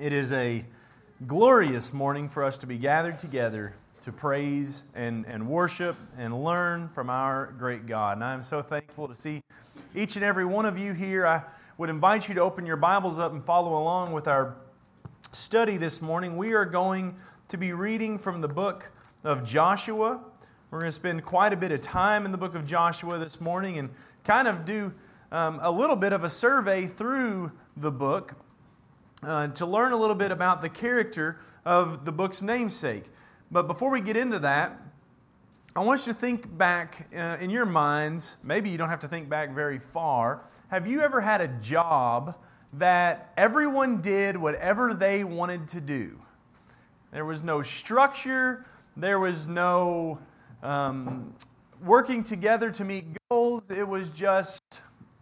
It is a glorious morning for us to be gathered together to praise and, and worship and learn from our great God. And I'm so thankful to see each and every one of you here. I would invite you to open your Bibles up and follow along with our study this morning. We are going to be reading from the book of Joshua. We're going to spend quite a bit of time in the book of Joshua this morning and kind of do um, a little bit of a survey through the book uh, to learn a little bit about the character of the book's namesake. But before we get into that, I want you to think back uh, in your minds. Maybe you don't have to think back very far. Have you ever had a job that everyone did whatever they wanted to do? There was no structure, there was no um, working together to meet goals. It was just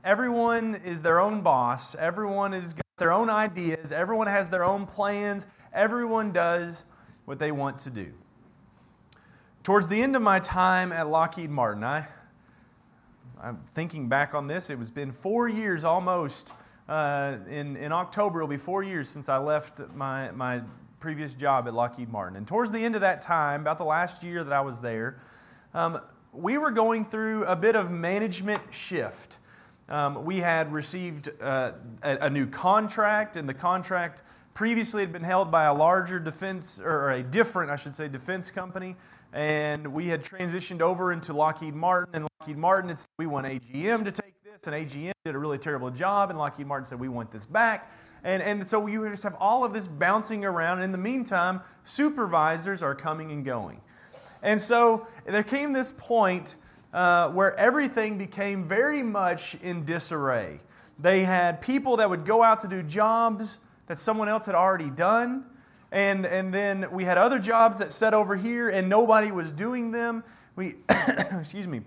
everyone is their own boss, everyone is their own ideas, everyone has their own plans, everyone does what they want to do. Towards the end of my time at Lockheed Martin, I, I'm thinking back on this, it was been four years almost. Uh, in, in October, it'll be four years since I left my, my previous job at Lockheed Martin. And towards the end of that time, about the last year that I was there, um, we were going through a bit of management shift um, we had received uh, a, a, new contract, and the contract previously had been held by a larger defense, or a different, I should say, defense company. And we had transitioned over into Lockheed Martin, and Lockheed Martin had said, We want AGM to take this, and AGM did a really terrible job, and Lockheed Martin said, We want this back. And, and so you just have all of this bouncing around. And in the meantime, supervisors are coming and going. And so there came this point uh, where everything became very much in disarray. They had people that would go out to do jobs that someone else had already done. And, and then we had other jobs that sat over here and nobody was doing them. We, excuse me,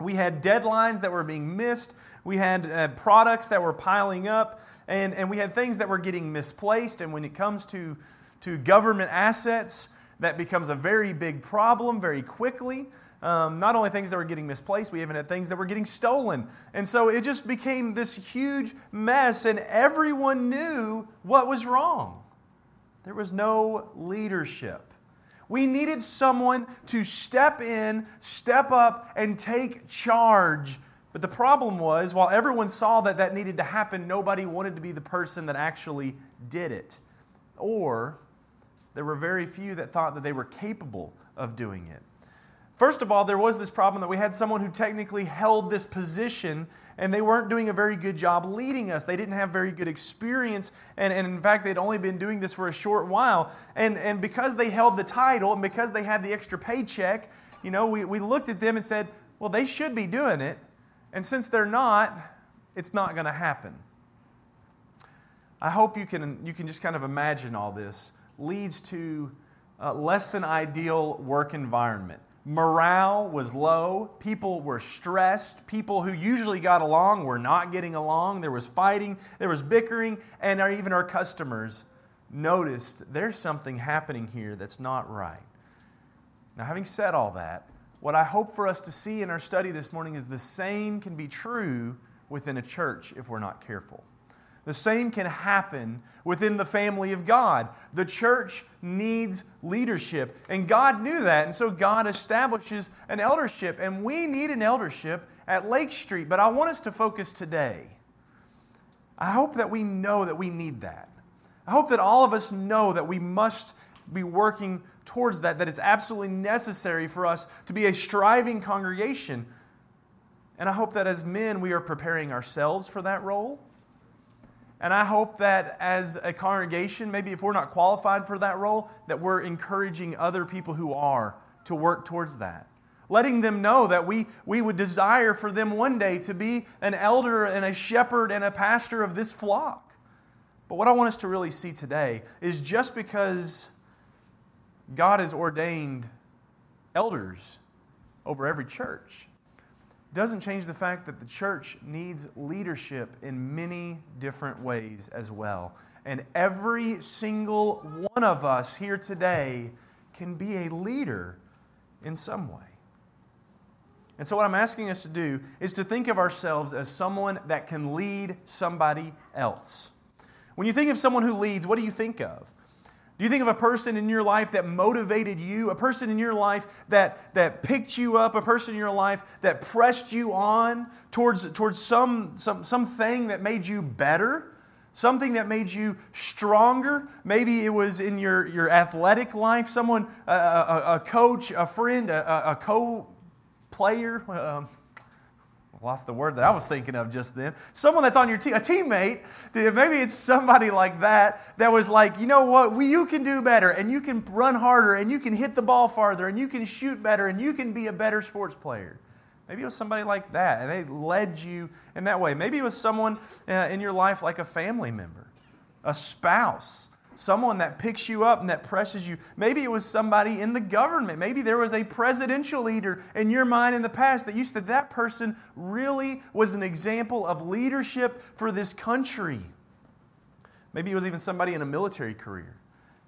we had deadlines that were being missed. We had uh, products that were piling up. And, and we had things that were getting misplaced. And when it comes to, to government assets, that becomes a very big problem very quickly. Um, not only things that were getting misplaced, we even had things that were getting stolen. And so it just became this huge mess, and everyone knew what was wrong. There was no leadership. We needed someone to step in, step up, and take charge. But the problem was, while everyone saw that that needed to happen, nobody wanted to be the person that actually did it. Or there were very few that thought that they were capable of doing it. First of all, there was this problem that we had someone who technically held this position and they weren't doing a very good job leading us. They didn't have very good experience, and, and in fact, they'd only been doing this for a short while. And, and because they held the title and because they had the extra paycheck, you know, we, we looked at them and said, well, they should be doing it. And since they're not, it's not going to happen. I hope you can, you can just kind of imagine all this leads to a less than ideal work environment Morale was low. People were stressed. People who usually got along were not getting along. There was fighting, there was bickering, and our, even our customers noticed there's something happening here that's not right. Now, having said all that, what I hope for us to see in our study this morning is the same can be true within a church if we're not careful. The same can happen within the family of God. The church needs leadership, and God knew that, and so God establishes an eldership, and we need an eldership at Lake Street. But I want us to focus today. I hope that we know that we need that. I hope that all of us know that we must be working towards that, that it's absolutely necessary for us to be a striving congregation. And I hope that as men, we are preparing ourselves for that role. And I hope that as a congregation, maybe if we're not qualified for that role, that we're encouraging other people who are to work towards that. Letting them know that we, we would desire for them one day to be an elder and a shepherd and a pastor of this flock. But what I want us to really see today is just because God has ordained elders over every church, doesn't change the fact that the church needs leadership in many different ways as well. And every single one of us here today can be a leader in some way. And so, what I'm asking us to do is to think of ourselves as someone that can lead somebody else. When you think of someone who leads, what do you think of? Do you think of a person in your life that motivated you, a person in your life that, that picked you up, a person in your life that pressed you on towards, towards some, some, something that made you better? Something that made you stronger. Maybe it was in your, your athletic life, someone, a, a, a coach, a friend, a, a co player. Um, lost the word that I was thinking of just then. Someone that's on your team, a teammate. Maybe it's somebody like that that was like, you know what, we, you can do better, and you can run harder, and you can hit the ball farther, and you can shoot better, and you can be a better sports player. Maybe it was somebody like that, and they led you in that way. Maybe it was someone uh, in your life like a family member, a spouse, someone that picks you up and that presses you. Maybe it was somebody in the government. Maybe there was a presidential leader in your mind in the past that you said that person really was an example of leadership for this country. Maybe it was even somebody in a military career.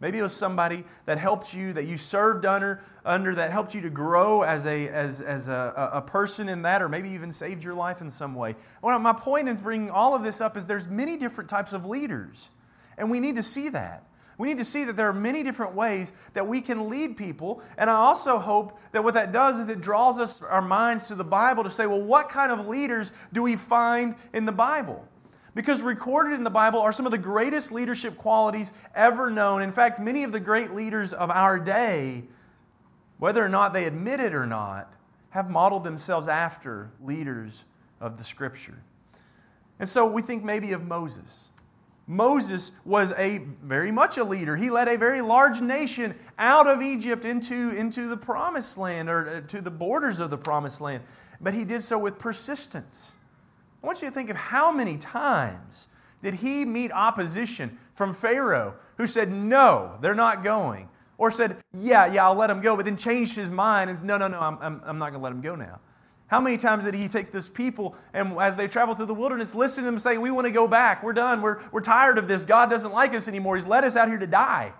Maybe it was somebody that helped you, that you served under, under that helped you to grow as, a, as, as a, a person in that, or maybe even saved your life in some way. Well, my point in bringing all of this up is there's many different types of leaders. And we need to see that. We need to see that there are many different ways that we can lead people. And I also hope that what that does is it draws us our minds to the Bible to say, well, what kind of leaders do we find in the Bible? Because recorded in the Bible are some of the greatest leadership qualities ever known. In fact, many of the great leaders of our day, whether or not they admit it or not, have modeled themselves after leaders of the Scripture. And so we think maybe of Moses. Moses was a very much a leader. He led a very large nation out of Egypt into, into the promised land or uh, to the borders of the promised land. But he did so with persistence. I want you to think of how many times did he meet opposition from Pharaoh who said, No, they're not going. Or said, Yeah, yeah, I'll let them go, but then changed his mind and said, No, no, no, I'm, I'm, I'm not going to let them go now. How many times did he take this people and as they travel through the wilderness, listen to them say, We want to go back. We're done. We're, we're tired of this. God doesn't like us anymore. He's led us out here to die.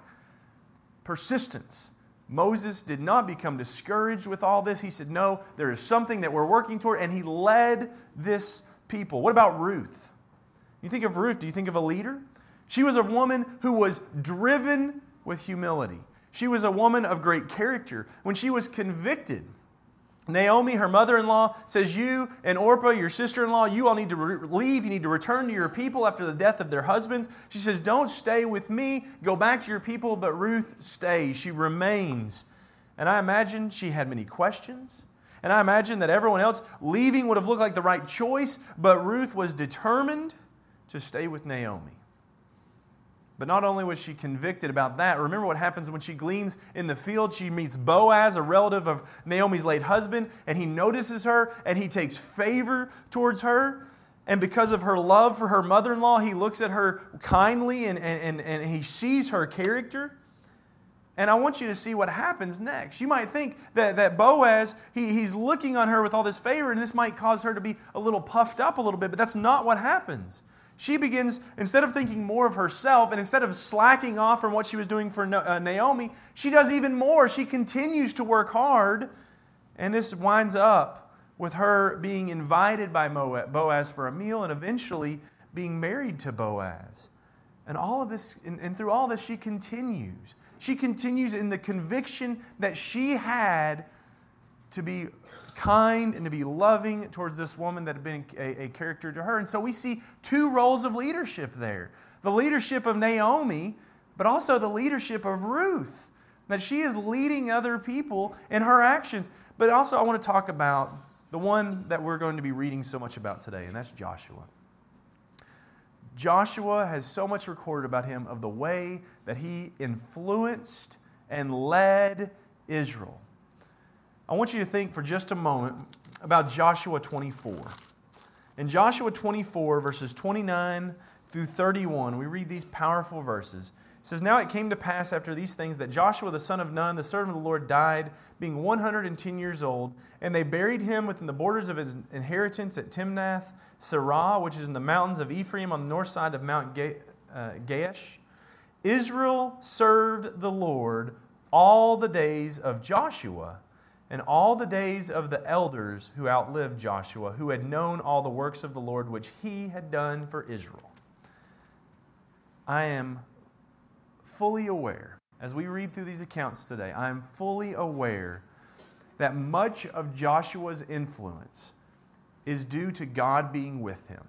Persistence. Moses did not become discouraged with all this. He said, No, there is something that we're working toward. And he led this people. What about Ruth? You think of Ruth, do you think of a leader? She was a woman who was driven with humility. She was a woman of great character. When she was convicted, Naomi, her mother in law, says, You and Orpah, your sister in law, you all need to re- leave. You need to return to your people after the death of their husbands. She says, Don't stay with me. Go back to your people. But Ruth stays. She remains. And I imagine she had many questions. And I imagine that everyone else leaving would have looked like the right choice. But Ruth was determined to stay with Naomi. But not only was she convicted about that, remember what happens when she gleans in the field. She meets Boaz, a relative of Naomi's late husband, and he notices her and he takes favor towards her. And because of her love for her mother in law, he looks at her kindly and, and, and he sees her character. And I want you to see what happens next. You might think that, that Boaz, he, he's looking on her with all this favor, and this might cause her to be a little puffed up a little bit, but that's not what happens she begins, instead of thinking more of herself and instead of slacking off from what she was doing for uh, Naomi, she does even more. She continues to work hard. And this winds up with her being invited by Boaz for a meal and eventually being married to Boaz. And all of this, and through all this, she continues. She continues in the conviction that she had to be kind and to be loving towards this woman that had been a, a, character to her. And so we see two roles of leadership there the leadership of Naomi, but also the leadership of Ruth. That she is leading other people in her actions. But also, I want to talk about the one that we're going to be reading so much about today, and that's Joshua. Joshua has so much recorded about him of the way that he influenced and led Israel. I want you to think for just a moment about Joshua 24. In Joshua 24, verses 29 through 31, we read these powerful verses. It says, Now it came to pass after these things that Joshua the son of Nun, the servant of the Lord, died, being 110 years old, and they buried him within the borders of his inheritance at Timnath Serah, which is in the mountains of Ephraim on the north side of Mount uh, Gaash. Israel served the Lord all the days of Joshua and all the days of the elders who outlived Joshua, who had known all the works of the Lord which he had done for Israel. I am fully aware, as we read through these accounts today, I am fully aware that much of Joshua's influence is due to God being with him,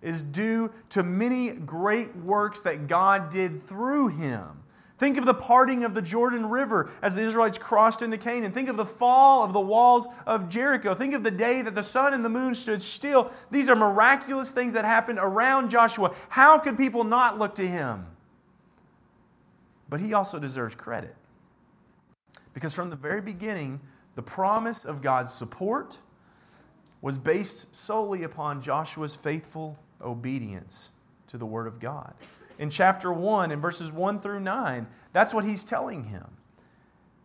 is due to many great works that God did through him. Think of the parting of the Jordan River as the Israelites crossed into Canaan. Think of the fall of the walls of Jericho. Think of the day that the sun and the moon stood still. These are miraculous things that happened around Joshua. How could people not look to him? But he also deserves credit. Because from the very beginning, the promise of God's support was based solely upon Joshua's faithful obedience to the Word of God in chapter 1 in verses 1 through 9. That's what he's telling him.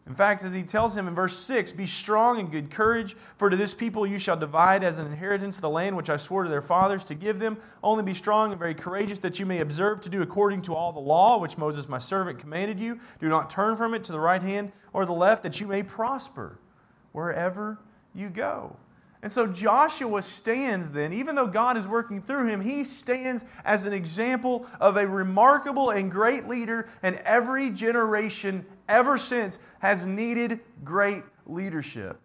In fact, as he tells him in verse 6, Be strong and good courage, for to this people you shall divide as an inheritance the land which I swore to their fathers to give them. Only be strong and very courageous, that you may observe to do according to all the law which Moses my servant commanded you. Do not turn from it to the right hand or the left, that you may prosper wherever you go. And so Joshua stands then, even though God is working through him, he stands as an example of a remarkable and great leader, and every generation ever since has needed great leadership,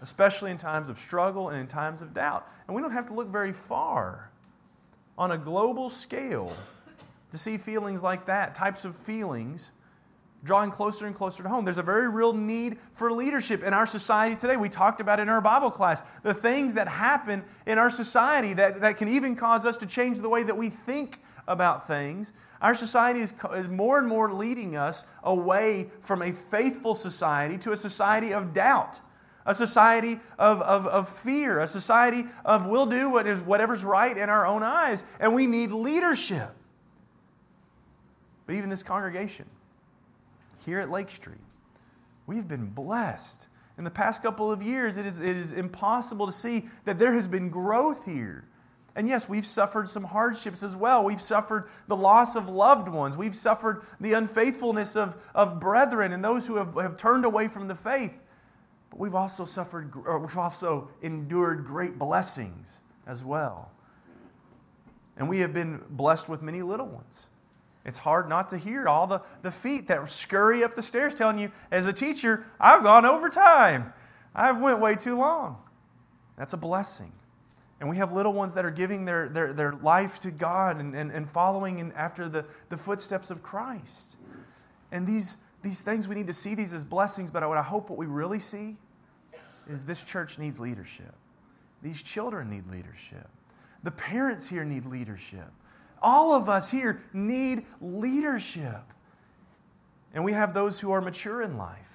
especially in times of struggle and in times of doubt. And we don't have to look very far on a global scale to see feelings like that, types of feelings drawing closer and closer to home. There's a very real need for leadership in our society today. We talked about in our Bible class the things that happen in our society that, that can even cause us to change the way that we think about things. Our society is, is more and more leading us away from a faithful society to a society of doubt. A society of, of, of fear, a society of we'll do what is, whatever's right in our own eyes, and we need leadership. But even this congregation, here at Lake Street. We've been blessed. In the past couple of years, it is, it is impossible to see that there has been growth here. And yes, we've suffered some hardships as well. We've suffered the loss of loved ones. We've suffered the unfaithfulness of, of brethren and those who have, have turned away from the faith. But we've also suffered, we've also endured great blessings as well. And we have been blessed with many little ones. It's hard not to hear all the, the feet that scurry up the stairs telling you, as a teacher, I've gone over time. I've went way too long. That's a blessing. And we have little ones that are giving their, their, their life to God and, and, and following in after the, the footsteps of Christ. And these, these things, we need to see these as blessings, but what I hope what we really see is this church needs leadership. These children need leadership. The parents here need leadership. All of us here need leadership. And we have those who are mature in life.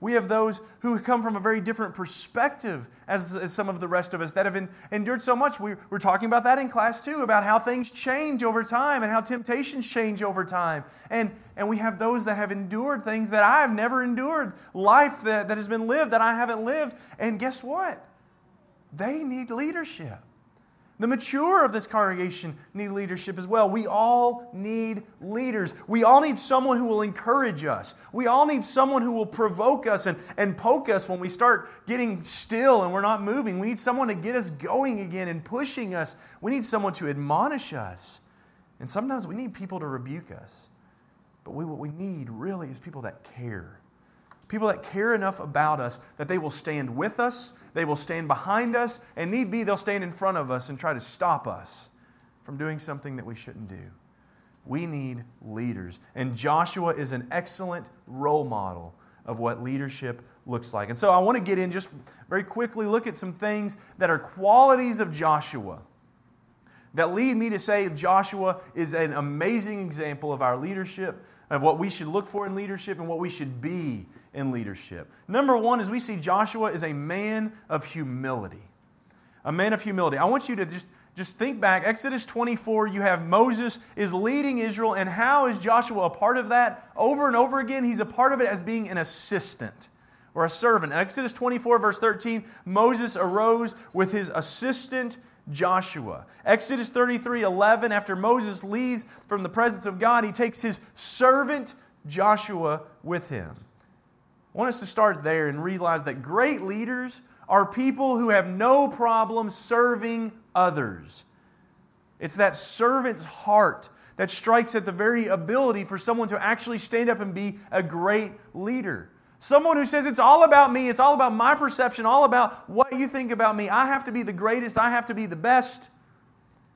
We have those who come from a very different perspective as, as some of the rest of us that have in, endured so much. We, we're talking about that in class too, about how things change over time and how temptations change over time. And, and we have those that have endured things that I have never endured, life that, that has been lived that I haven't lived. And guess what? They need leadership. The mature of this congregation need leadership as well. We all need leaders. We all need someone who will encourage us. We all need someone who will provoke us and, and poke us when we start getting still and we're not moving. We need someone to get us going again and pushing us. We need someone to admonish us. And sometimes we need people to rebuke us. But we, what we need really is people that care. People that care enough about us that they will stand with us they will stand behind us, and need be, they'll stand in front of us and try to stop us from doing something that we shouldn't do. We need leaders. And Joshua is an excellent role model of what leadership looks like. And so I want to get in just very quickly, look at some things that are qualities of Joshua that lead me to say Joshua is an amazing example of our leadership, of what we should look for in leadership and what we should be in leadership. Number one is we see Joshua is a man of humility. A man of humility. I want you to just, just think back. Exodus 24, you have Moses is leading Israel, and how is Joshua a part of that? Over and over again, he's a part of it as being an assistant or a servant. Exodus 24, verse 13, Moses arose with his assistant Joshua. Exodus 33, 11, after Moses leaves from the presence of God, he takes his servant Joshua with him. I want us to start there and realize that great leaders are people who have no problem serving others. It's that servant's heart that strikes at the very ability for someone to actually stand up and be a great leader. Someone who says, It's all about me, it's all about my perception, all about what you think about me. I have to be the greatest, I have to be the best.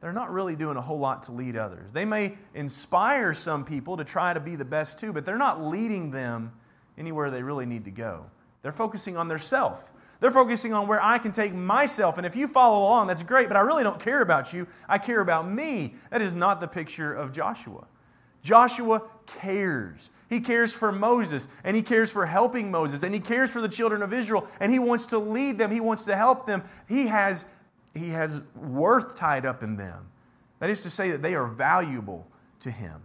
They're not really doing a whole lot to lead others. They may inspire some people to try to be the best too, but they're not leading them anywhere they really need to go. They're focusing on their self. They're focusing on where I can take myself. And if you follow along, that's great, but I really don't care about you. I care about me. That is not the picture of Joshua. Joshua cares. He cares for Moses, and he cares for helping Moses, and he cares for the children of Israel, and he wants to lead them, he wants to help them. He has, he has worth tied up in them. That is to say, that they are valuable to him.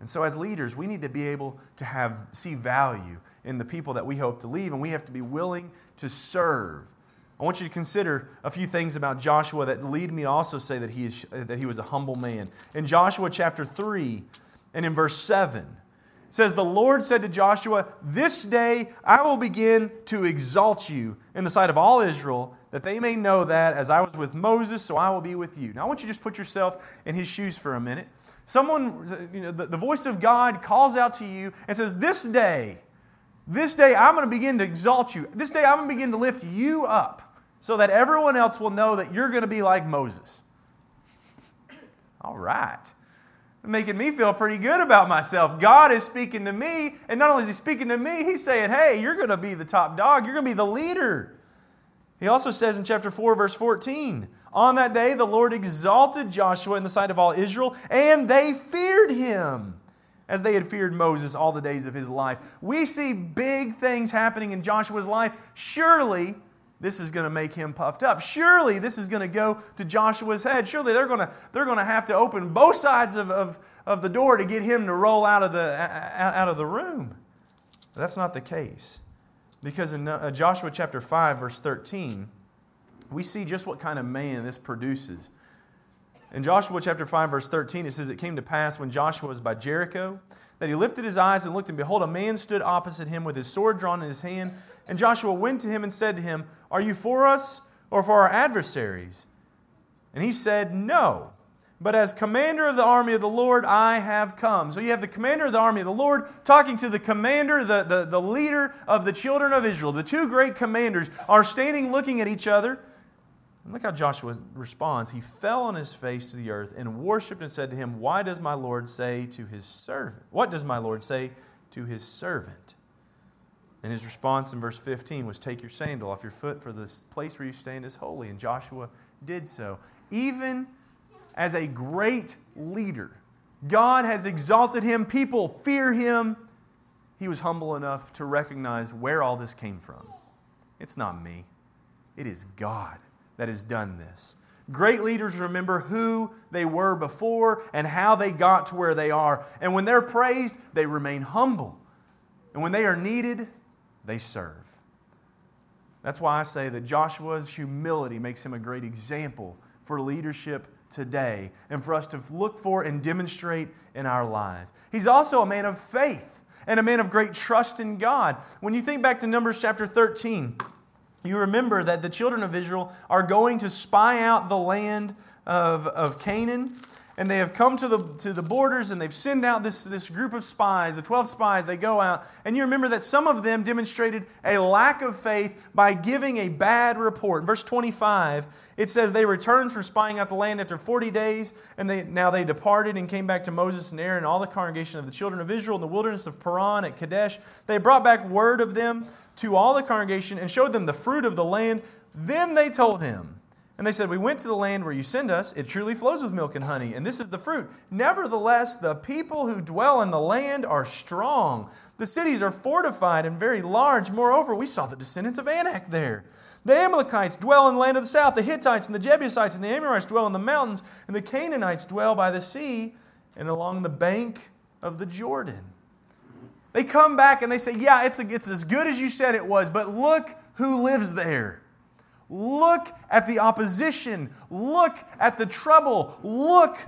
And so, as leaders, we need to be able to have, see value in the people that we hope to leave, and we have to be willing to serve. I want you to consider a few things about Joshua that lead me to also say that he, is, that he was a humble man. In Joshua chapter 3 and in verse 7, says, The Lord said to Joshua, This day I will begin to exalt you in the sight of all Israel, that they may know that as I was with Moses, so I will be with you. Now I want you to just put yourself in his shoes for a minute. Someone, you know, the, the voice of God calls out to you and says, This day, this day I'm going to begin to exalt you. This day I'm going to begin to lift you up so that everyone else will know that you're going to be like Moses. All right. Making me feel pretty good about myself. God is speaking to me, and not only is He speaking to me, He's saying, Hey, you're going to be the top dog, you're going to be the leader. He also says in chapter 4, verse 14, On that day the Lord exalted Joshua in the sight of all Israel, and they feared him as they had feared Moses all the days of his life. We see big things happening in Joshua's life. Surely this is going to make him puffed up. Surely this is going to go to Joshua's head. Surely they're going to, they're going to have to open both sides of, of, of the door to get him to roll out of the, out of the room. But that's not the case. Because in uh, Joshua chapter 5, verse 13, we see just what kind of man this produces. In Joshua chapter 5, verse 13, it says, It came to pass when Joshua was by Jericho that he lifted his eyes and looked, and behold, a man stood opposite him with his sword drawn in his hand. And Joshua went to him and said to him, Are you for us or for our adversaries? And he said, No. But as commander of the army of the Lord, I have come. So you have the commander of the army of the Lord talking to the commander, the, the, the leader of the children of Israel. The two great commanders are standing looking at each other. And look how Joshua responds. He fell on his face to the earth and worshiped and said to him, Why does my Lord say to his servant? What does my Lord say to his servant? And his response in verse 15 was, Take your sandal off your foot, for the place where you stand is holy. And Joshua did so. Even as a great leader, God has exalted him, people fear him. He was humble enough to recognize where all this came from. It's not me, it is God that has done this. Great leaders remember who they were before and how they got to where they are. And when they're praised, they remain humble. And when they are needed, they serve. That's why I say that Joshua's humility makes him a great example for leadership today and for us to look for and demonstrate in our lives. He's also a man of faith and a man of great trust in God. When you think back to Numbers chapter 13, you remember that the children of Israel are going to spy out the land of, of Canaan. And they have come to the, to the borders and they've sent out this, this group of spies, the 12 spies, they go out. And you remember that some of them demonstrated a lack of faith by giving a bad report. Verse 25, it says, They returned from spying out the land after 40 days, and they, now they departed and came back to Moses and Aaron all the congregation of the children of Israel in the wilderness of Paran at Kadesh. They brought back word of them to all the congregation and showed them the fruit of the land. Then they told him, and they said, We went to the land where you send us. It truly flows with milk and honey, and this is the fruit. Nevertheless, the people who dwell in the land are strong. The cities are fortified and very large. Moreover, we saw the descendants of Anak there. The Amalekites dwell in the land of the south. The Hittites and the Jebusites and the Amorites dwell in the mountains. And the Canaanites dwell by the sea and along the bank of the Jordan. They come back and they say, Yeah, it's, a, it's as good as you said it was, but look who lives there. Look at the opposition. Look at the trouble. Look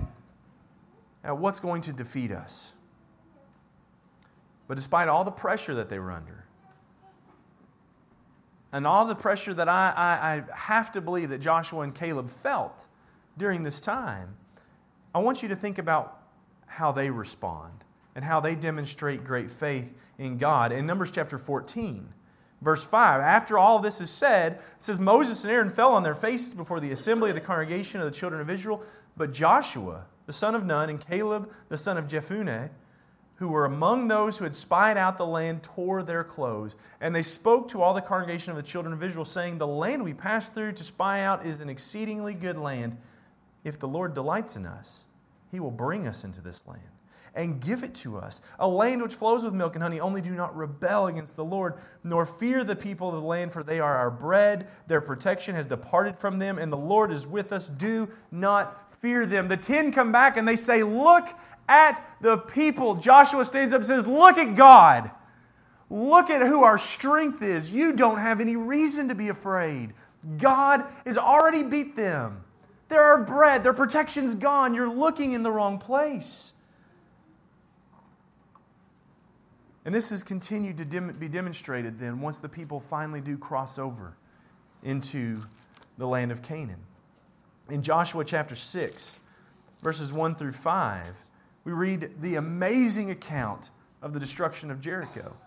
at what's going to defeat us. But despite all the pressure that they were under, and all the pressure that I, I, I have to believe that Joshua and Caleb felt during this time, I want you to think about how they respond and how they demonstrate great faith in God. In Numbers chapter 14, verse 5, after all this is said, it says, Moses and Aaron fell on their faces before the assembly of the congregation of the children of Israel, but Joshua, the son of Nun, and Caleb, the son of Jephunneh, who were among those who had spied out the land tore their clothes. And they spoke to all the congregation of the children of Israel, saying, The land we passed through to spy out is an exceedingly good land. If the Lord delights in us, he will bring us into this land and give it to us, a land which flows with milk and honey. Only do not rebel against the Lord, nor fear the people of the land, for they are our bread. Their protection has departed from them, and the Lord is with us. Do not fear them. The ten come back and they say, Look at the people. Joshua stands up and says, Look at God. Look at who our strength is. You don't have any reason to be afraid. God has already beat them. They're our bread, their protection's gone. You're looking in the wrong place. And this has continued to be demonstrated then once the people finally do cross over into the land of Canaan. In Joshua chapter 6, verses 1 through 5, we read the amazing account of the destruction of Jericho.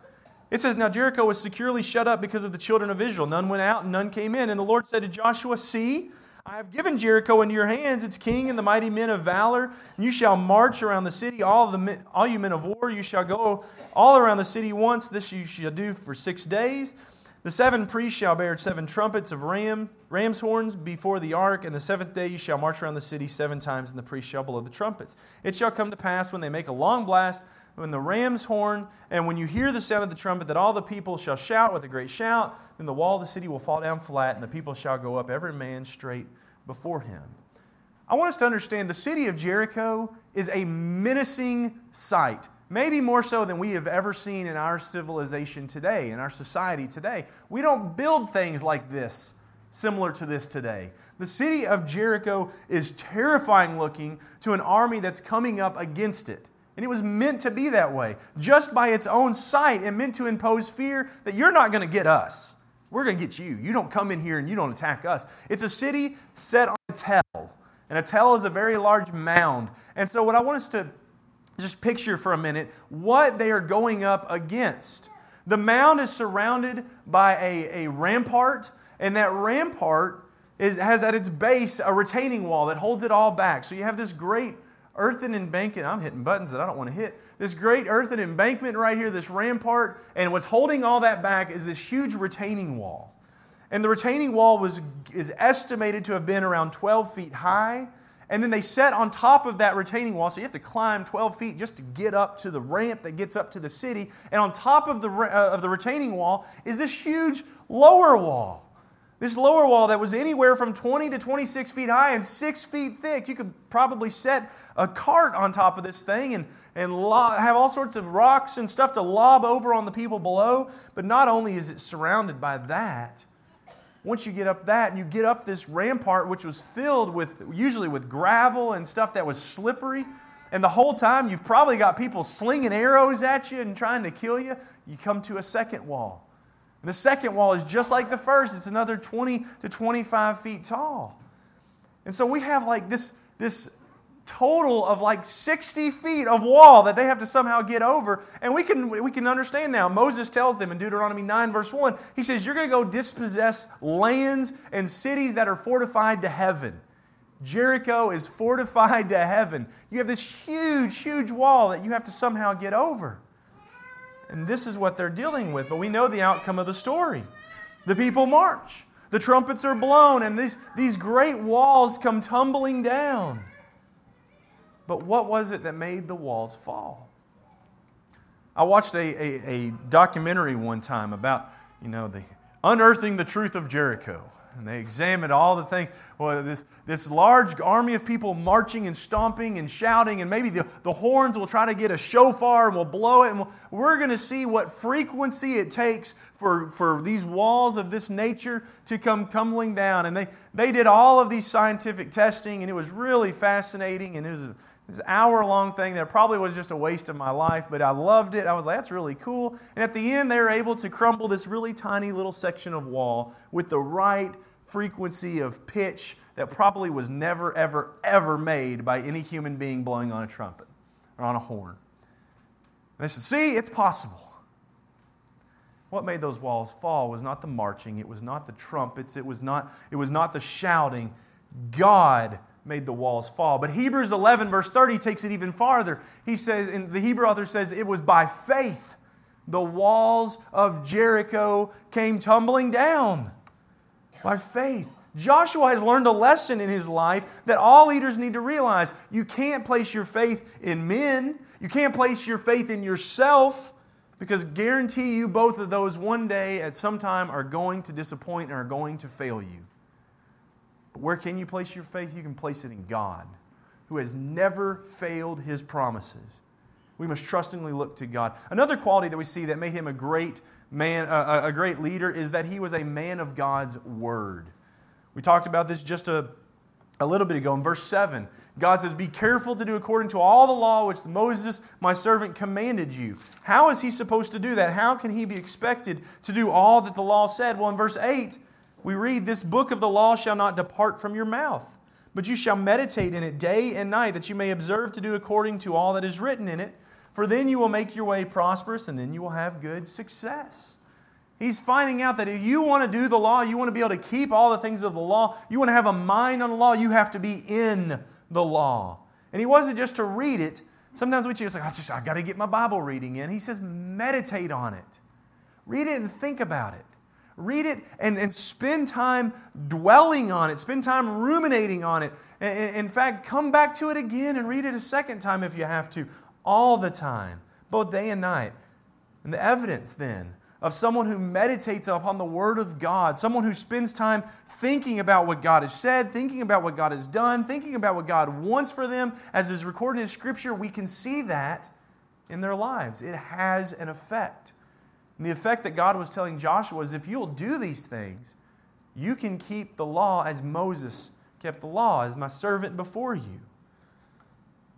It says, Now Jericho was securely shut up because of the children of Israel. None went out and none came in. And the Lord said to Joshua, See, I have given Jericho into your hands, its king and the mighty men of valor. And you shall march around the city, all, the, all you men of war. You shall go all around the city once. This you shall do for six days. The seven priests shall bear seven trumpets of ram, ram's horns before the ark, and the seventh day you shall march around the city seven times, and the priests shall blow the trumpets. It shall come to pass when they make a long blast, when the ram's horn, and when you hear the sound of the trumpet, that all the people shall shout with a great shout, then the wall of the city will fall down flat, and the people shall go up, every man straight before him. I want us to understand the city of Jericho is a menacing sight maybe more so than we have ever seen in our civilization today, in our society today. We don't build things like this, similar to this today. The city of Jericho is terrifying looking to an army that's coming up against it. And it was meant to be that way. Just by its own sight, it meant to impose fear that you're not going to get us. We're going to get you. You don't come in here and you don't attack us. It's a city set on a tell. And a tell is a very large mound. And so, what I want us to just picture for a minute what they are going up against. The mound is surrounded by a, a rampart, and that rampart is, has at its base a retaining wall that holds it all back. So you have this great earthen embankment. I'm hitting buttons that I don't want to hit. This great earthen embankment right here, this rampart, and what's holding all that back is this huge retaining wall. And the retaining wall was, is estimated to have been around 12 feet high and then they set on top of that retaining wall, so you have to climb 12 feet just to get up to the ramp that gets up to the city. And on top of the, uh, of the retaining wall is this huge lower wall. This lower wall that was anywhere from 20 to 26 feet high and six feet thick. You could probably set a cart on top of this thing and, and lo- have all sorts of rocks and stuff to lob over on the people below. But not only is it surrounded by that, once you get up that and you get up this rampart, which was filled with usually with gravel and stuff that was slippery, and the whole time you've probably got people slinging arrows at you and trying to kill you, you come to a second wall. And the second wall is just like the first, it's another 20 to 25 feet tall. And so we have like this, this total of like 60 feet of wall that they have to somehow get over. And we can, we can understand now. Moses tells them in Deuteronomy 9, verse 1, he says, You're going to go dispossess lands and cities that are fortified to heaven. Jericho is fortified to heaven. You have this huge, huge wall that you have to somehow get over. And this is what they're dealing with. But we know the outcome of the story. The people march, the trumpets are blown, and these, these great walls come tumbling down. But what was it that made the walls fall? I watched a, a, a documentary one time about, you know, the unearthing the truth of Jericho. And they examined all the things. Well, this, this large army of people marching and stomping and shouting, and maybe the, the horns will try to get a shofar and we'll blow it. And we'll, we're going to see what frequency it takes for, for these walls of this nature to come tumbling down. And they, they did all of these scientific testing, and it was really fascinating. And it was a, this hour long thing that probably was just a waste of my life, but I loved it. I was like, that's really cool. And at the end, they were able to crumble this really tiny little section of wall with the right frequency of pitch that probably was never, ever, ever made by any human being blowing on a trumpet or on a horn. And they said, See, it's possible. What made those walls fall was not the marching, it was not the trumpets, it was not, it was not the shouting. God made the walls fall. But Hebrews 11, verse 30, takes it even farther. He says, and the Hebrew author says, it was by faith the walls of Jericho came tumbling down. By faith. Joshua has learned a lesson in his life that all leaders need to realize. You can't place your faith in men, you can't place your faith in yourself. Because guarantee you both of those one day at some time are going to disappoint and are going to fail you. Where can you place your faith? You can place it in God, who has never failed his promises. We must trustingly look to God. Another quality that we see that made him a great man, a, a great leader, is that he was a man of God's word. We talked about this just a, a little bit ago in verse 7. God says, Be careful to do according to all the law which Moses, my servant, commanded you. How is he supposed to do that? How can he be expected to do all that the law said? Well, in verse 8, we read, This book of the law shall not depart from your mouth, but you shall meditate in it day and night, that you may observe to do according to all that is written in it. For then you will make your way prosperous, and then you will have good success. He's finding out that if you want to do the law, you want to be able to keep all the things of the law, you want to have a mind on the law, you have to be in the law. And he wasn't just to read it. Sometimes we just like, I just I got to get my Bible reading in. He says, meditate on it. Read it and think about it. Read it and, and spend time dwelling on it, spend time ruminating on it. In fact, come back to it again and read it a second time if you have to, all the time, both day and night. And the evidence then of someone who meditates upon the Word of God, someone who spends time thinking about what God has said, thinking about what God has done, thinking about what God wants for them, as is recorded in Scripture, we can see that in their lives. It has an effect. And the effect that God was telling Joshua is if you'll do these things, you can keep the law as Moses kept the law, as my servant before you.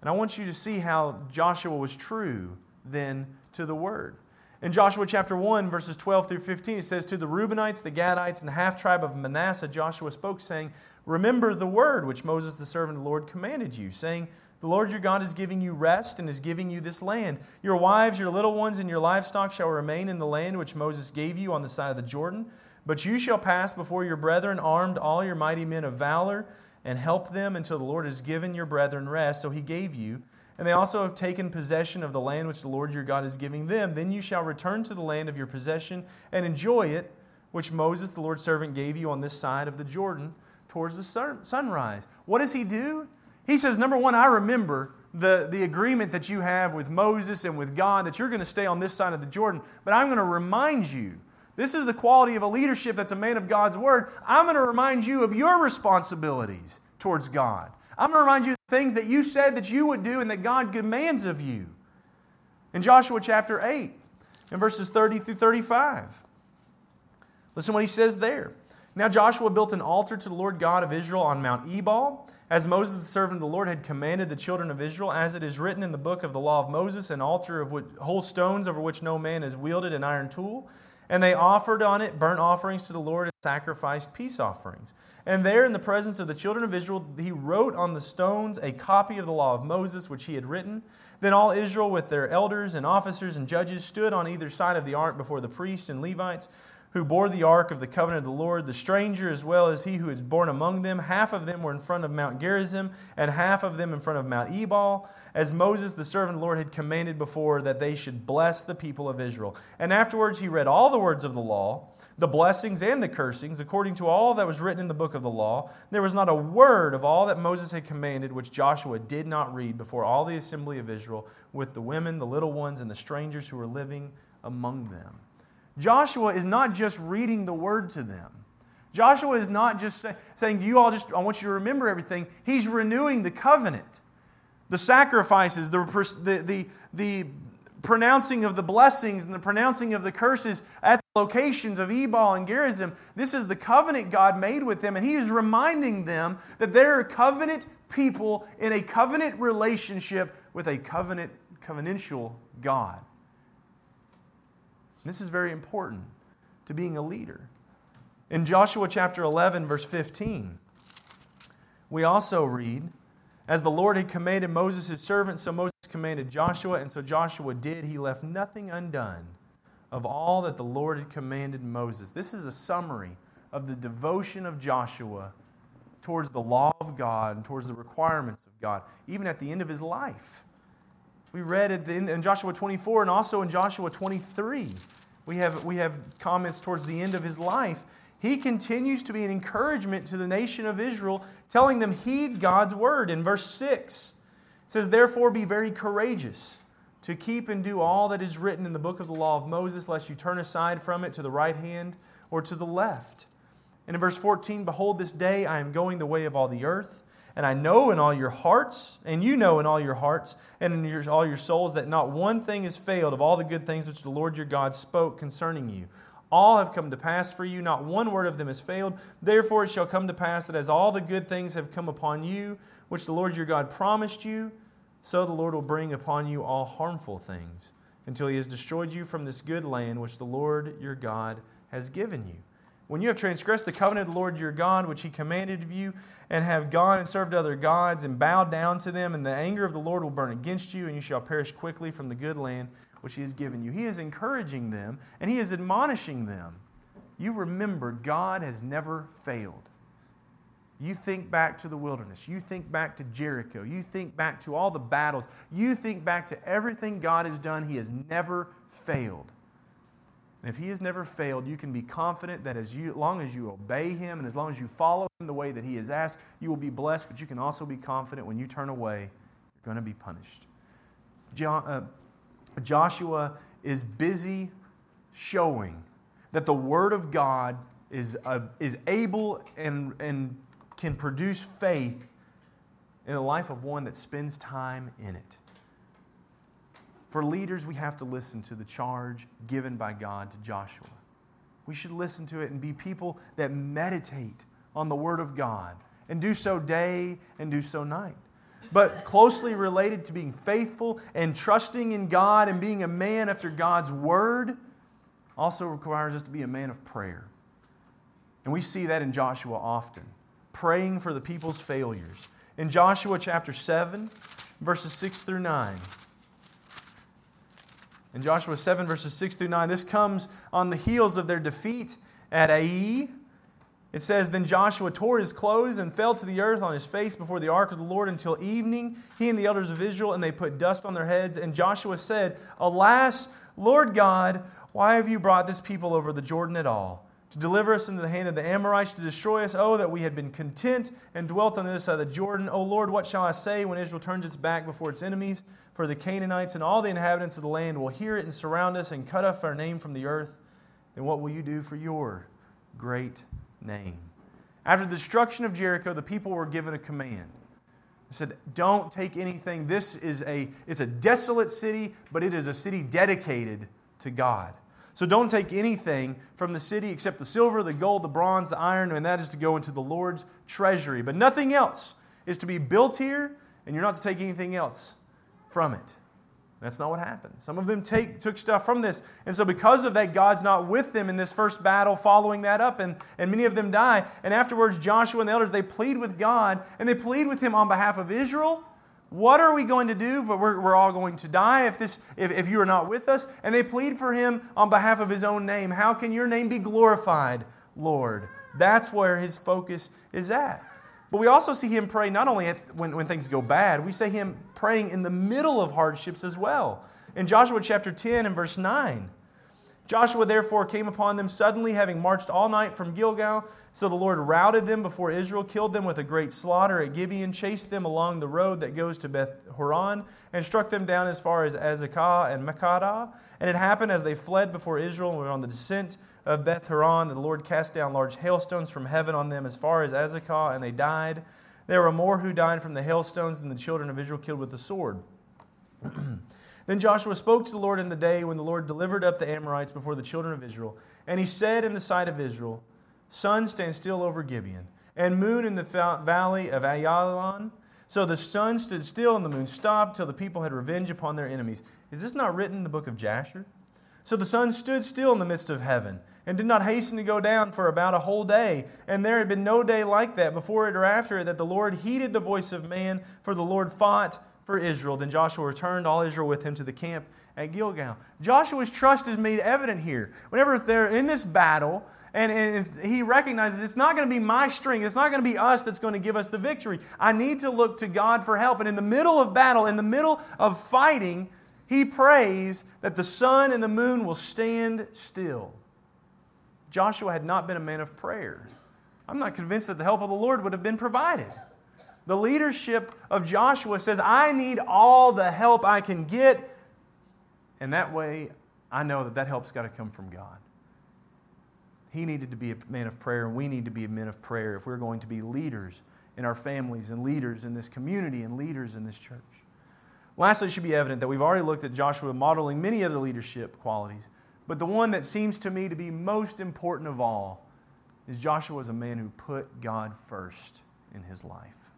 And I want you to see how Joshua was true then to the Word. In Joshua chapter 1, verses 12 through 15, it says, To the Reubenites, the Gadites, and the half tribe of Manasseh, Joshua spoke, saying, Remember the word which Moses, the servant of the Lord, commanded you, saying, The Lord your God is giving you rest and is giving you this land. Your wives, your little ones, and your livestock shall remain in the land which Moses gave you on the side of the Jordan. But you shall pass before your brethren, armed all your mighty men of valor, and help them until the Lord has given your brethren rest. So he gave you and they also have taken possession of the land which the Lord your God is giving them. Then you shall return to the land of your possession and enjoy it, which Moses, the Lord's servant, gave you on this side of the Jordan towards the sun, sunrise. What does he do? He says, number one, I remember the, the agreement that you have with Moses and with God that you're going to stay on this side of the Jordan, but I'm going to remind you. This is the quality of a leadership that's a man of God's word. I'm going to remind you of your responsibilities towards God. I'm going to remind you things that you said that you would do and that God demands of you. In Joshua chapter 8, in verses 30 through 35. Listen what he says there. Now Joshua built an altar to the Lord God of Israel on Mount Ebal, as Moses, the servant of the Lord, had commanded the children of Israel, as it is written in the book of the law of Moses, an altar of which, whole stones over which no man has wielded an iron tool. And they offered on it burnt offerings to the Lord and sacrificed peace offerings. And there, in the presence of the children of Israel, he wrote on the stones a copy of the law of Moses, which he had written. Then all Israel, with their elders and officers and judges, stood on either side of the ark before the priests and Levites who bore the ark of the covenant of the Lord, the stranger as well as he who was born among them. Half of them were in front of Mount Gerizim, and half of them in front of Mount Ebal, as Moses, the servant of the Lord, had commanded before that they should bless the people of Israel. And afterwards he read all the words of the law, the blessings and the cursings, according to all that was written in the book of the law. There was not a word of all that Moses had commanded which Joshua did not read before all the assembly of Israel, with the women, the little ones, and the strangers who were living among them. Joshua is not just reading the word to them. Joshua is not just say, saying, You all just, I want you to remember everything. He's renewing the covenant, the sacrifices, the, the, the, the pronouncing of the blessings and the pronouncing of the curses at the locations of Ebal and Gerizim. This is the covenant God made with them, and He is reminding them that they're covenant people in a covenant relationship with a covenant, covenantal God. This is very important to being a leader. In Joshua chapter 11, verse 15, we also read, As the Lord had commanded Moses his servant, so Moses commanded Joshua, and so Joshua did. He left nothing undone of all that the Lord had commanded Moses. This is a summary of the devotion of Joshua towards the law of God and towards the requirements of God, even at the end of his life. We read it in Joshua 24 and also in Joshua 23. We have, we have comments towards the end of his life. He continues to be an encouragement to the nation of Israel, telling them, heed God's word. In verse 6, it says, Therefore be very courageous to keep and do all that is written in the book of the law of Moses, lest you turn aside from it to the right hand or to the left. And in verse 14, Behold, this day I am going the way of all the earth, and I know in all your hearts, and you know in all your hearts, and in your, all your souls, that not one thing has failed of all the good things which the Lord your God spoke concerning you. All have come to pass for you, not one word of them has failed. Therefore it shall come to pass that as all the good things have come upon you, which the Lord your God promised you, so the Lord will bring upon you all harmful things, until he has destroyed you from this good land which the Lord your God has given you. When you have transgressed the covenant of the Lord your God, which he commanded of you, and have gone and served other gods, and bowed down to them, and the anger of the Lord will burn against you, and you shall perish quickly from the good land which he has given you. He is encouraging them, and he is admonishing them. You remember, God has never failed. You think back to the wilderness. You think back to Jericho. You think back to all the battles. You think back to everything God has done. He has never failed. And if He has never failed, you can be confident that as, you, long as you obey Him and as long as you follow Him the way that He has asked, you will be blessed. But you can also be confident when you turn away, you're going to be punished. John, uh, Joshua is busy showing that the Word of God is, uh, is able and, and can produce faith in the life of one that spends time in it. For leaders, we have to listen to the charge given by God to Joshua. We should listen to it and be people that meditate on the Word of God and do so day and do so night. But closely related to being faithful and trusting in God and being a man after God's Word also requires us to be a man of prayer. And we see that in Joshua often praying for the people's failures. In Joshua chapter 7, verses 6 through 9. In Joshua 7, verses 6 through 9, this comes on the heels of their defeat at Ai. It says, Then Joshua tore his clothes and fell to the earth on his face before the ark of the Lord until evening, he and the elders of Israel, and they put dust on their heads. And Joshua said, Alas, Lord God, why have you brought this people over the Jordan at all? to deliver us into the hand of the Amorites, to destroy us. Oh, that we had been content and dwelt on the other side of the Jordan. Oh, Lord, what shall I say when Israel turns its back before its enemies? For the Canaanites and all the inhabitants of the land will hear it and surround us and cut off our name from the earth. Then what will you do for your great name? After the destruction of Jericho, the people were given a command. They said, Don't take anything. This is a, it's a desolate city, but it is a city dedicated to God. So don't take anything from the city except the silver, the gold, the bronze, the iron, and that is to go into the Lord's treasury. But nothing else is to be built here, and you're not to take anything else from it. That's not what happened. Some of them take, took stuff from this. And so, because of that, God's not with them in this first battle following that up, and, and many of them die. And afterwards, Joshua and the elders, they plead with God, and they plead with him on behalf of Israel what are we going to do? But We're, we're all going to die if, this, if, if you are not with us. And they plead for him on behalf of his own name. How can your name be glorified, Lord? That's where his focus is at. But we also see him pray not only when, when things go bad, we see him praying in the middle of hardships as well. In Joshua chapter 10 and verse 9, Joshua therefore came upon them suddenly, having marched all night from Gilgal. So the Lord routed them before Israel, killed them with a great slaughter at Gibeon, chased them along the road that goes to Beth Horon, and struck them down as far as Azekah and Makkedah. And it happened as they fled before Israel and were on the descent of Beth Horon the Lord cast down large hailstones from heaven on them as far as Azekah, and they died. There were more who died from the hailstones than the children of Israel killed with the sword. Then Joshua spoke to the Lord in the day when the Lord delivered up the Amorites before the children of Israel. And he said in the sight of Israel, Sun, stand still over Gibeon, and moon in the valley of Ayalon. So the sun stood still and the moon stopped till the people had revenge upon their enemies. Is this not written in the book of Jasher? So the sun stood still in the midst of heaven and did not hasten to go down for about a whole day. And there had been no day like that before it or after it that the Lord heeded the voice of man, for the Lord fought for Israel. Then Joshua returned all Israel with him to the camp at Gilgal. Joshua's trust is made evident here. Whenever they're in this battle, and, and he recognizes it's not going to be my strength, it's not going to be us that's going to give us the victory. I need to look to God for help. And in the middle of battle, in the middle of fighting, he prays that the sun and the moon will stand still. Joshua had not been a man of prayer. I'm not convinced that the help of the Lord would have been provided. The leadership of Joshua says, I need all the help I can get. And that way, I know that that help's got to come from God. He needed to be a man of prayer, and we need to be men of prayer if we're going to be leaders in our families and leaders in this community and leaders in this church. Lastly, it should be evident that we've already looked at Joshua modeling many other leadership qualities. But the one that seems to me to be most important of all is Joshua was a man who put God first in his life.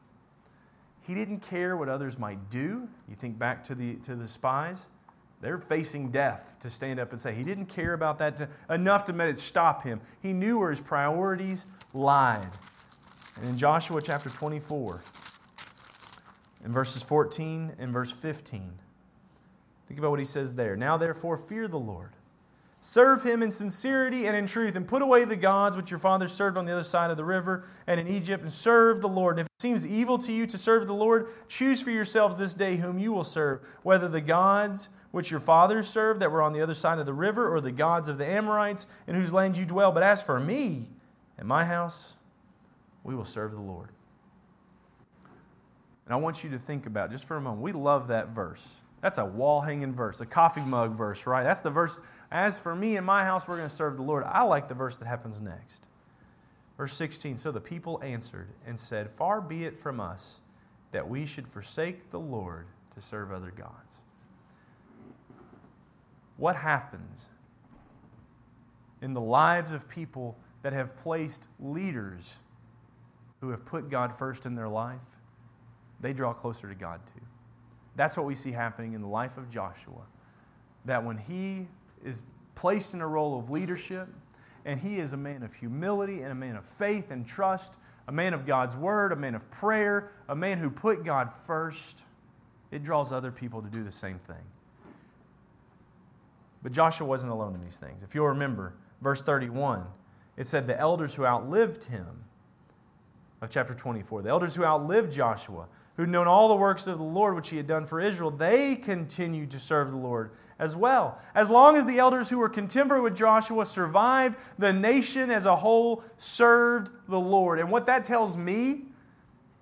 He didn't care what others might do. You think back to the, to the spies, they're facing death to stand up and say. He didn't care about that to, enough to make it stop him. He knew where his priorities lied. And in Joshua chapter 24, in verses 14 and verse 15, think about what he says there. Now, therefore, fear the Lord Serve him in sincerity and in truth, and put away the gods which your fathers served on the other side of the river and in Egypt, and serve the Lord. And if it seems evil to you to serve the Lord, choose for yourselves this day whom you will serve, whether the gods which your fathers served that were on the other side of the river, or the gods of the Amorites in whose land you dwell. But as for me and my house, we will serve the Lord. And I want you to think about just for a moment. We love that verse. That's a wall hanging verse, a coffee mug verse, right? That's the verse as for me and my house, we're going to serve the Lord. I like the verse that happens next. Verse 16 So the people answered and said, Far be it from us that we should forsake the Lord to serve other gods. What happens in the lives of people that have placed leaders who have put God first in their life? They draw closer to God too. That's what we see happening in the life of Joshua. That when he is placed in a role of leadership, and he is a man of humility and a man of faith and trust, a man of God's word, a man of prayer, a man who put God first. It draws other people to do the same thing. But Joshua wasn't alone in these things. If you'll remember, verse 31, it said the elders who outlived him of chapter 24, the elders who outlived Joshua, who'd known all the works of the Lord which he had done for Israel, they continued to serve the Lord as well. As long as the elders who were contemporary with Joshua survived, the nation as a whole served the Lord. And what that tells me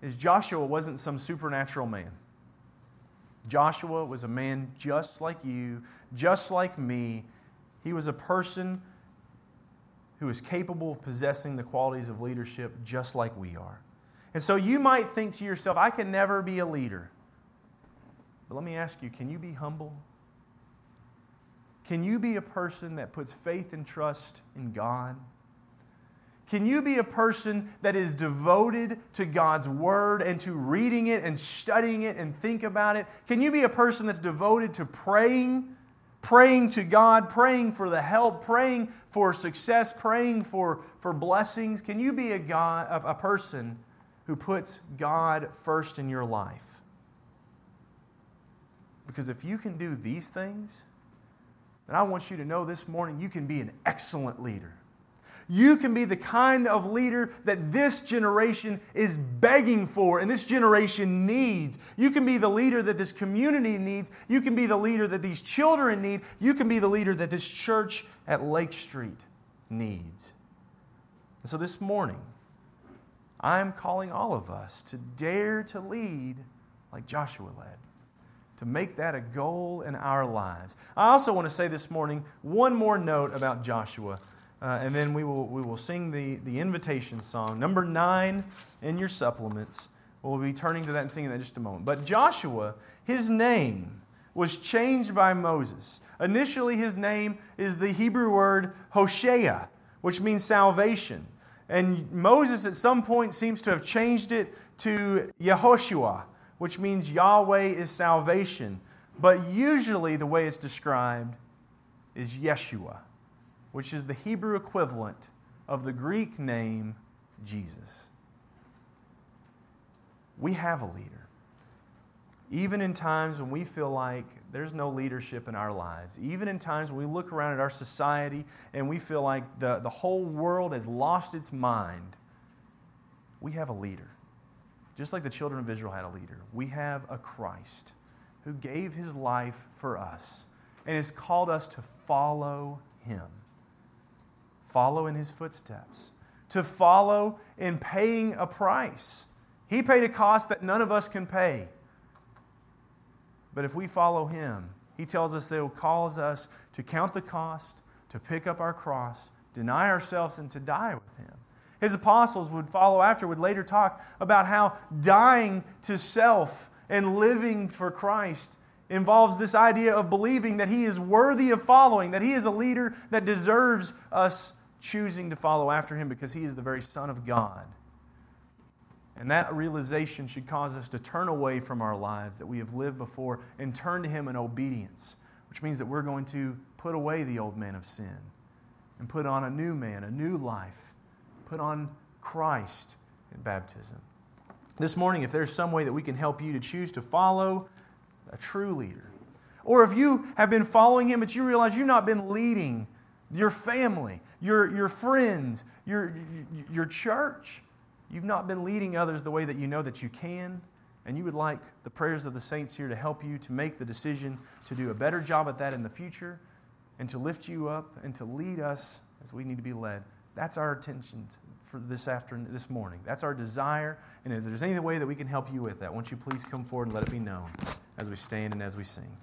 is Joshua wasn't some supernatural man. Joshua was a man just like you, just like me. He was a person who is capable of possessing the qualities of leadership just like we are. And so you might think to yourself, I can never be a leader. But let me ask you can you be humble? Can you be a person that puts faith and trust in God? Can you be a person that is devoted to God's Word and to reading it and studying it and think about it? Can you be a person that's devoted to praying, praying to God, praying for the help, praying for success, praying for, for blessings? Can you be a, God, a, a person who puts God first in your life. Because if you can do these things, then I want you to know this morning you can be an excellent leader. You can be the kind of leader that this generation is begging for and this generation needs. You can be the leader that this community needs. You can be the leader that these children need. You can be the leader that this church at Lake Street needs. And so this morning, I'm calling all of us to dare to lead like Joshua led, to make that a goal in our lives. I also want to say this morning one more note about Joshua, uh, and then we will, we will sing the, the invitation song. Number nine in your supplements. We'll be turning to that and singing that in just a moment. But Joshua, his name, was changed by Moses. Initially, his name is the Hebrew word Hoshea, which means salvation. And Moses at some point seems to have changed it to Yehoshua, which means Yahweh is salvation. But usually the way it's described is Yeshua, which is the Hebrew equivalent of the Greek name Jesus. We have a leader. Even in times when we feel like there's no leadership in our lives, even in times when we look around at our society and we feel like the, the whole world has lost its mind, we have a leader. Just like the children of Israel had a leader, we have a Christ who gave his life for us and has called us to follow him, follow in his footsteps, to follow in paying a price. He paid a cost that none of us can pay. But if we follow him, he tells us that will cause us to count the cost, to pick up our cross, deny ourselves, and to die with him. His apostles would follow after, would later talk about how dying to self and living for Christ involves this idea of believing that He is worthy of following, that He is a leader that deserves us choosing to follow after Him because He is the very Son of God. And that realization should cause us to turn away from our lives that we have lived before and turn to Him in obedience, which means that we're going to put away the old man of sin and put on a new man, a new life put on Christ in baptism. This morning, if there's some way that we can help you to choose to follow a true leader, or if you have been following him but you realize you've not been leading your family, your, your friends, your, your church, you've not been leading others the way that you know that you can, and you would like the prayers of the saints here to help you to make the decision to do a better job at that in the future and to lift you up and to lead us as we need to be led. That's our attention for this afternoon, this morning. That's our desire. And if there's any way that we can help you with that, won't you please come forward and let it be known as we stand and as we sing.